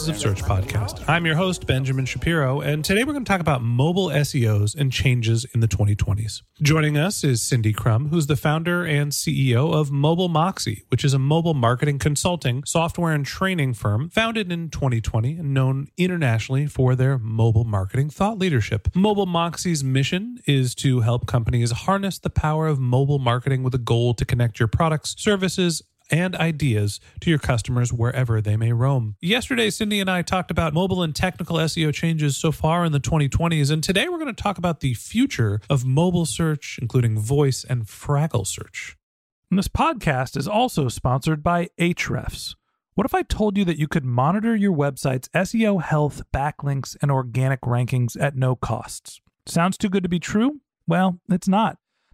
Voices of Search podcast. I'm your host, Benjamin Shapiro, and today we're going to talk about mobile SEOs and changes in the 2020s. Joining us is Cindy Krum, who's the founder and CEO of Mobile Moxie, which is a mobile marketing consulting, software, and training firm founded in 2020 and known internationally for their mobile marketing thought leadership. Mobile Moxie's mission is to help companies harness the power of mobile marketing with a goal to connect your products, services, and ideas to your customers wherever they may roam. Yesterday, Cindy and I talked about mobile and technical SEO changes so far in the 2020s, and today we're going to talk about the future of mobile search, including voice and Fraggle search. And this podcast is also sponsored by Ahrefs. What if I told you that you could monitor your website's SEO health, backlinks, and organic rankings at no costs? Sounds too good to be true? Well, it's not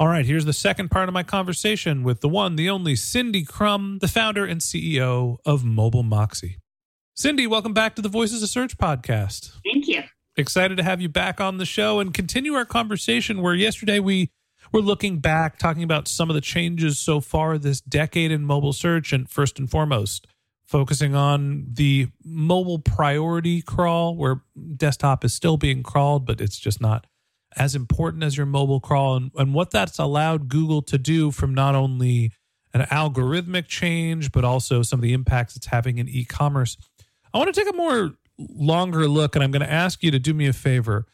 All right, here's the second part of my conversation with the one, the only Cindy Krum, the founder and CEO of Mobile Moxie. Cindy, welcome back to the Voices of Search podcast. Thank you. Excited to have you back on the show and continue our conversation where yesterday we were looking back, talking about some of the changes so far this decade in mobile search, and first and foremost, focusing on the mobile priority crawl, where desktop is still being crawled, but it's just not as important as your mobile crawl, and, and what that's allowed Google to do from not only an algorithmic change, but also some of the impacts it's having in e commerce. I want to take a more longer look, and I'm going to ask you to do me a favor.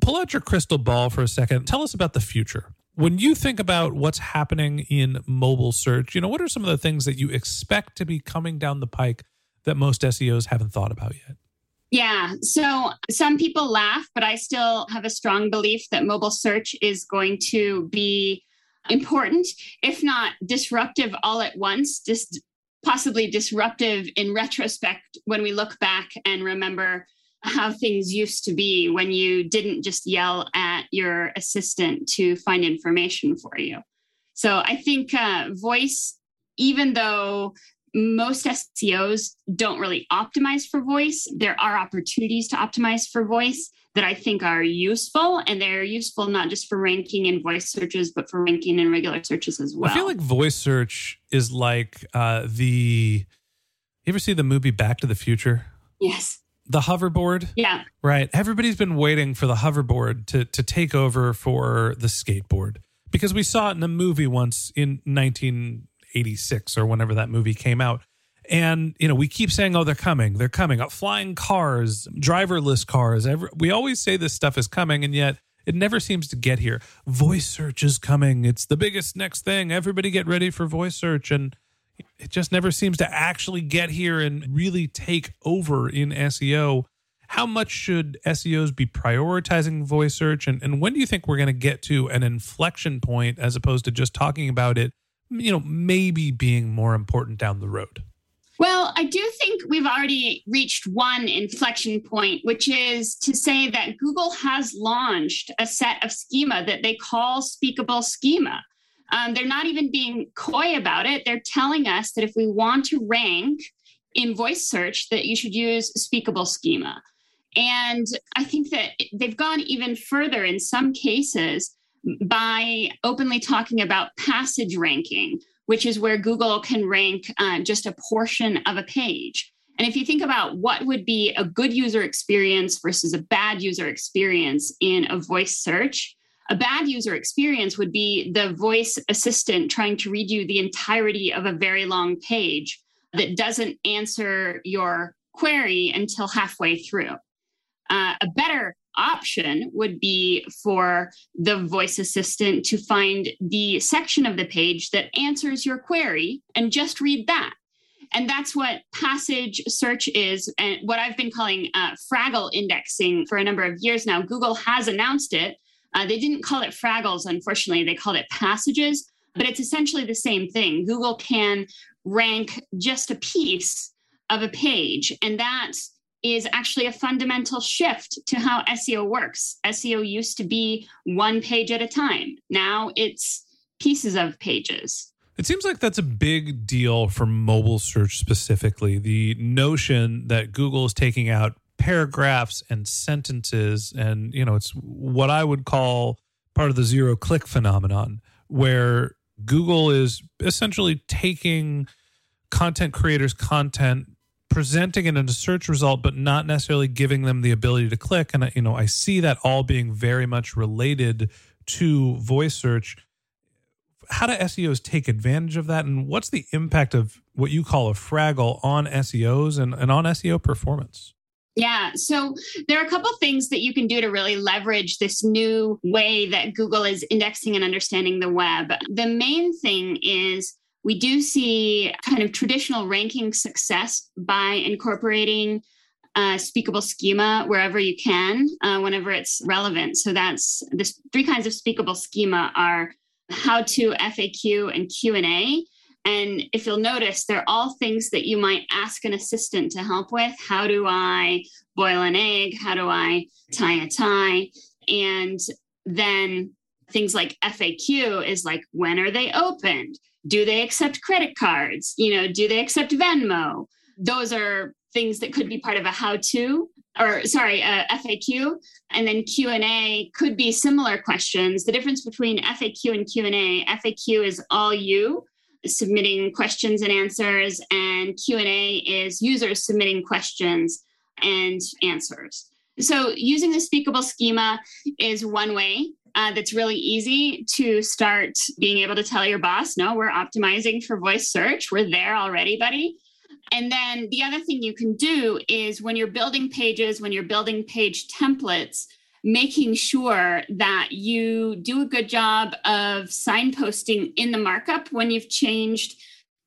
Pull out your crystal ball for a second. Tell us about the future. When you think about what's happening in mobile search, you know, what are some of the things that you expect to be coming down the pike that most SEOs haven't thought about yet? Yeah. So some people laugh, but I still have a strong belief that mobile search is going to be important, if not disruptive all at once, just possibly disruptive in retrospect when we look back and remember how things used to be when you didn't just yell at your assistant to find information for you. So I think uh, voice, even though most SEOs don't really optimize for voice, there are opportunities to optimize for voice that I think are useful. And they're useful not just for ranking in voice searches, but for ranking in regular searches as well. I feel like voice search is like uh, the. You ever see the movie Back to the Future? Yes. The hoverboard? Yeah. Right. Everybody's been waiting for the hoverboard to, to take over for the skateboard because we saw it in a movie once in 1986 or whenever that movie came out. And, you know, we keep saying, oh, they're coming, they're coming. Uh, flying cars, driverless cars. Every, we always say this stuff is coming, and yet it never seems to get here. Voice search is coming. It's the biggest next thing. Everybody get ready for voice search. And it just never seems to actually get here and really take over in SEO. how much should SEOs be prioritizing voice search? And, and when do you think we're going to get to an inflection point as opposed to just talking about it, you know, maybe being more important down the road? Well, I do think we've already reached one inflection point, which is to say that Google has launched a set of schema that they call speakable schema. Um, they're not even being coy about it. They're telling us that if we want to rank in voice search, that you should use speakable schema. And I think that they've gone even further in some cases by openly talking about passage ranking, which is where Google can rank uh, just a portion of a page. And if you think about what would be a good user experience versus a bad user experience in a voice search, a bad user experience would be the voice assistant trying to read you the entirety of a very long page that doesn't answer your query until halfway through. Uh, a better option would be for the voice assistant to find the section of the page that answers your query and just read that. And that's what passage search is, and what I've been calling uh, Fraggle indexing for a number of years now. Google has announced it. Uh, they didn't call it Fraggles, unfortunately, they called it passages, but it's essentially the same thing. Google can rank just a piece of a page, and that's is actually a fundamental shift to how SEO works. SEO used to be one page at a time. Now it's pieces of pages. It seems like that's a big deal for mobile search specifically. The notion that Google is taking out paragraphs and sentences, and you know, it's what I would call part of the zero click phenomenon, where Google is essentially taking content creators' content, presenting it in a search result, but not necessarily giving them the ability to click. And uh, you know, I see that all being very much related to voice search. How do SEOs take advantage of that, and what's the impact of what you call a fraggle on SEOs and, and on SEO performance? Yeah. So there are a couple things that you can do to really leverage this new way that Google is indexing and understanding the web. The main thing is we do see kind of traditional ranking success by incorporating uh, speakable schema wherever you can, uh, whenever it's relevant. So that's the three kinds of speakable schema are how to FAQ and Q&A. And if you'll notice, they're all things that you might ask an assistant to help with. How do I boil an egg? How do I tie a tie? And then things like FAQ is like, when are they opened? Do they accept credit cards? You know, do they accept Venmo? Those are things that could be part of a how-to or sorry, FAQ, and then Q&A could be similar questions. The difference between FAQ and Q&A, FAQ is all you submitting questions and answers and Q&A is users submitting questions and answers. So using the speakable schema is one way uh, that's really easy to start being able to tell your boss, no, we're optimizing for voice search. We're there already, buddy. And then the other thing you can do is when you're building pages, when you're building page templates, making sure that you do a good job of signposting in the markup when you've changed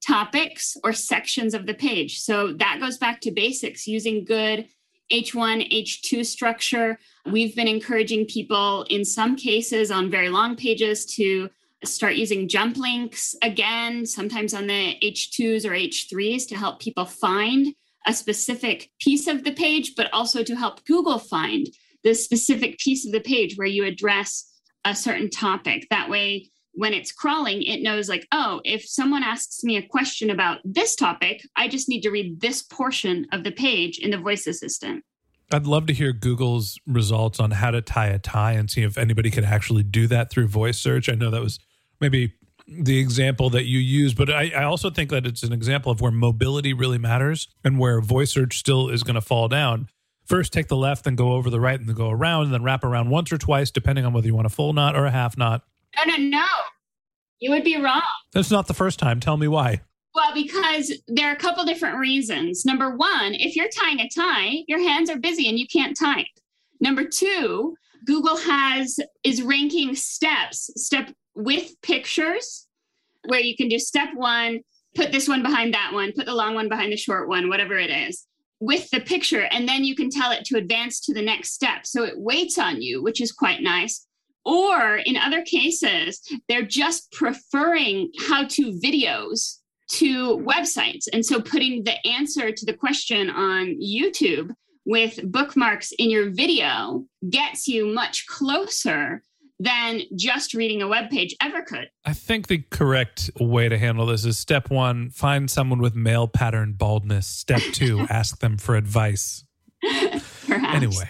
topics or sections of the page. So that goes back to basics using good H1, H2 structure. We've been encouraging people in some cases on very long pages to start using jump links again, sometimes on the H2s or H3s to help people find a specific piece of the page, but also to help Google find the specific piece of the page where you address a certain topic. That way, when it's crawling, it knows, like, oh, if someone asks me a question about this topic, I just need to read this portion of the page in the voice assistant. I'd love to hear Google's results on how to tie a tie and see if anybody could actually do that through voice search. I know that was maybe the example that you use, but I, I, also think that it's an example of where mobility really matters and where voice search still is going to fall down first take the left, then go over the right, and then go around, and then wrap around once or twice, depending on whether you want a full knot or a half knot. No, no, no. You would be wrong. That's not the first time. Tell me why. Well, because there are a couple different reasons. Number one, if you're tying a tie, your hands are busy and you can't type. Number two, Google has is ranking steps, step with pictures, where you can do step one, put this one behind that one, put the long one behind the short one, whatever it is with the picture and then you can tell it to advance to the next step. So it waits on you, which is quite nice. Or in other cases, they're just preferring how to videos to websites. And so putting the answer to the question on YouTube with bookmarks in your video gets you much closer than just reading a web page ever could. I think the correct way to handle this is step one, find someone with male pattern baldness. Step two, ask them for advice. Perhaps. Anyway,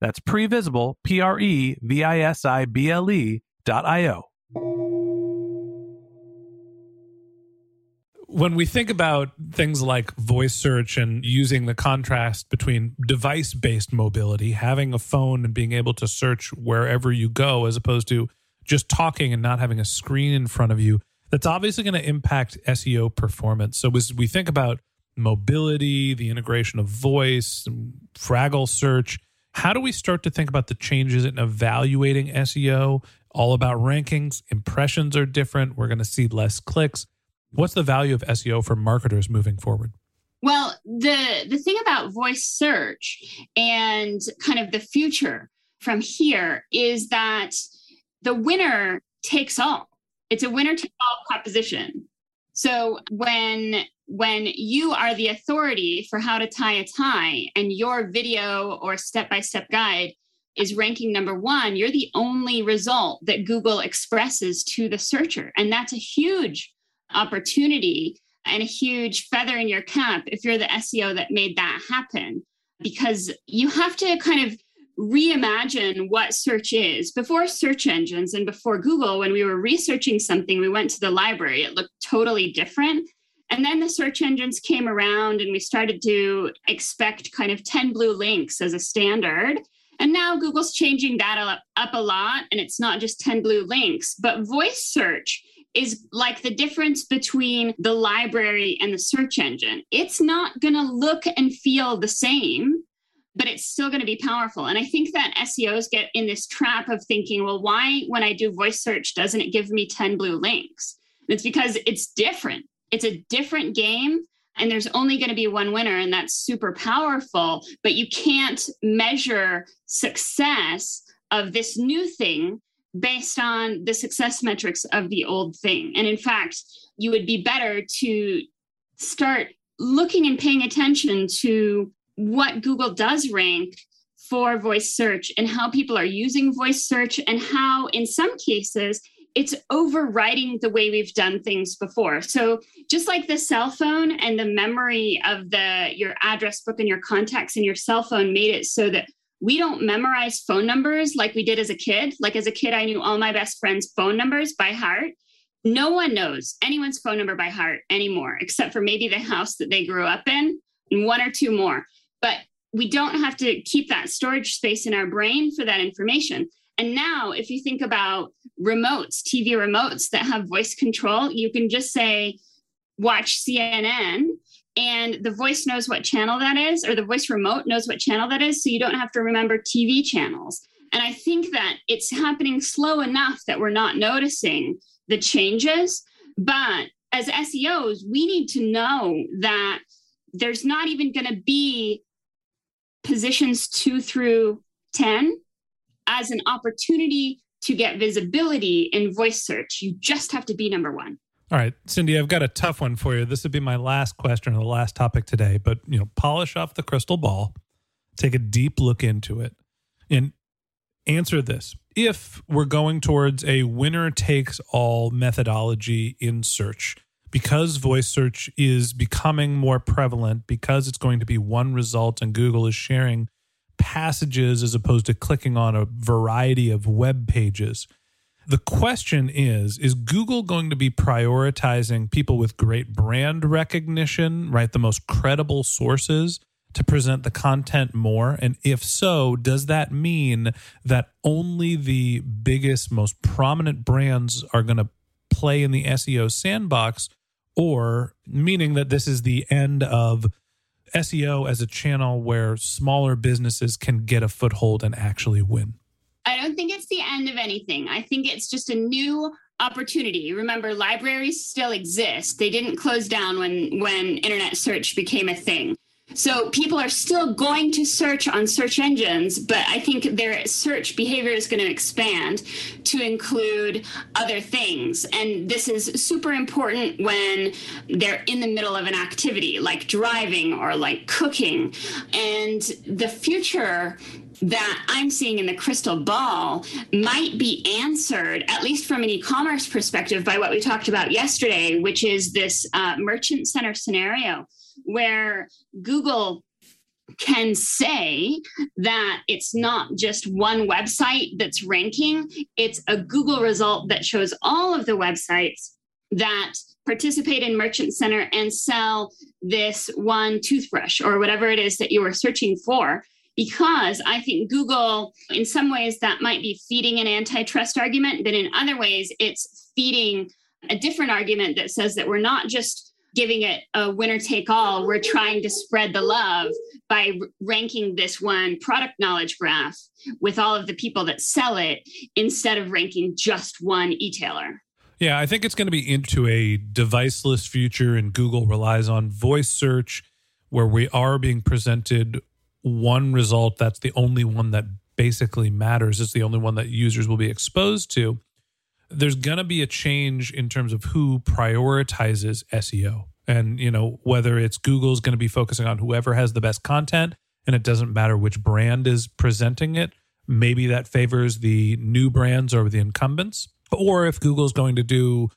That's previsible, P R E V I S I B L E dot I O. When we think about things like voice search and using the contrast between device based mobility, having a phone and being able to search wherever you go, as opposed to just talking and not having a screen in front of you, that's obviously going to impact SEO performance. So, as we think about mobility, the integration of voice, Fraggle search, how do we start to think about the changes in evaluating SEO? All about rankings, impressions are different. We're going to see less clicks. What's the value of SEO for marketers moving forward? Well, the the thing about voice search and kind of the future from here is that the winner takes all. It's a winner takes all proposition. So when when you are the authority for how to tie a tie and your video or step-by-step guide is ranking number 1, you're the only result that Google expresses to the searcher and that's a huge opportunity and a huge feather in your cap if you're the SEO that made that happen because you have to kind of reimagine what search is. Before search engines and before Google, when we were researching something, we went to the library, it looked totally different. And then the search engines came around and we started to expect kind of 10 blue links as a standard. And now Google's changing that up a lot and it's not just 10 blue links, but voice search is like the difference between the library and the search engine. It's not going to look and feel the same, but it's still going to be powerful. And I think that SEOs get in this trap of thinking, well, why, when I do voice search, doesn't it give me 10 blue links? And it's because it's different. It's a different game. And there's only going to be one winner, and that's super powerful. But you can't measure success of this new thing based on the success metrics of the old thing. And in fact, you would be better to start looking and paying attention to what Google does rank for voice search and how people are using voice search and how, in some cases, it's overriding the way we've done things before. So just like the cell phone and the memory of the your address book and your contacts in your cell phone made it so that we don't memorize phone numbers like we did as a kid. Like as a kid, I knew all my best friends' phone numbers by heart. No one knows anyone's phone number by heart anymore, except for maybe the house that they grew up in and one or two more. But we don't have to keep that storage space in our brain for that information. And now, if you think about remotes, TV remotes that have voice control, you can just say, watch CNN and the voice knows what channel that is, or the voice remote knows what channel that is. So you don't have to remember TV channels. And I think that it's happening slow enough that we're not noticing the changes. But as SEOs, we need to know that there's not even going to be positions two through 10 as an opportunity to get visibility in voice search. You just have to be number one. All right, Cindy, I've got a tough one for you. This would be my last question or the last topic today, but you know, polish off the crystal ball, take a deep look into it, and answer this. If we're going towards a winner takes all methodology in search, because voice search is becoming more prevalent, because it's going to be one result and Google is sharing passages as opposed to clicking on a variety of web pages. The question is Is Google going to be prioritizing people with great brand recognition, right? The most credible sources to present the content more? And if so, does that mean that only the biggest, most prominent brands are going to play in the SEO sandbox? Or meaning that this is the end of SEO as a channel where smaller businesses can get a foothold and actually win? I don't think it's the end of anything. I think it's just a new opportunity. Remember, libraries still exist. They didn't close down when when internet search became a thing. So people are still going to search on search engines, but I think their search behavior is going to expand to include other things. And this is super important when they're in the middle of an activity like driving or like cooking. And the future that I'm seeing in the crystal ball might be answered, at least from an e commerce perspective, by what we talked about yesterday, which is this uh, merchant center scenario where Google can say that it's not just one website that's ranking, it's a Google result that shows all of the websites that participate in Merchant Center and sell this one toothbrush or whatever it is that you are searching for. Because I think Google, in some ways, that might be feeding an antitrust argument, but in other ways, it's feeding a different argument that says that we're not just giving it a winner take all. We're trying to spread the love by ranking this one product knowledge graph with all of the people that sell it instead of ranking just one e-tailer. Yeah, I think it's going to be into a deviceless future, and Google relies on voice search where we are being presented one result that's the only one that basically matters. It's the only one that users will be exposed to there's going to be a change in terms of who prioritizes SEO. And, you know, whether it's Google's going to be focusing on whoever has the best content and it doesn't matter which brand is presenting it, maybe that favors the new brands over the incumbents. Or if Google's going to do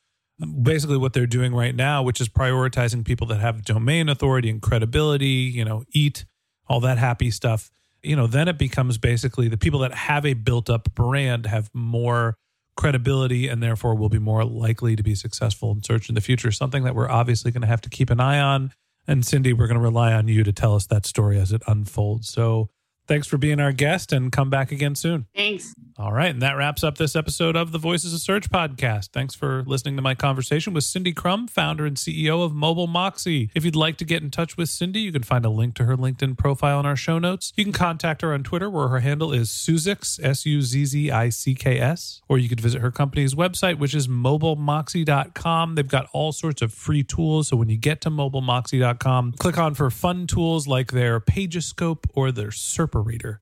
basically what they're doing right now, which is prioritizing people that have domain authority and credibility, you know, eat all that happy stuff, you know, then it becomes basically the people that have a built up brand have more credibility and therefore will be more likely to be successful in search in the future. Something that we're obviously going to have to keep an eye on. And Cindy, we're going to rely on you to tell us that story as it unfolds. So Thanks for being our guest and come back again soon. Thanks. All right. And that wraps up this episode of the Voices of Search podcast. Thanks for listening to my conversation with Cindy Krum, founder and CEO of Mobile Moxie. If you'd like to get in touch with Cindy, you can find a link to her LinkedIn profile in our show notes. You can contact her on Twitter, where her handle is Suzzicks, S U Z Z I C K S, or you could visit her company's website, which is mobilemoxie.com. They've got all sorts of free tools. So when you get to mobilemoxie.com, click on for fun tools like their Pagescope or their Serp Reader.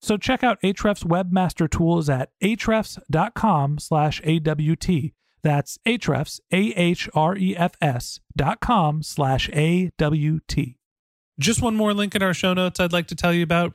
So check out Ahrefs Webmaster Tools at ahrefs.com slash AWT. That's Ahrefs, A-H-R-E-F-S dot com slash A-W-T. Just one more link in our show notes I'd like to tell you about.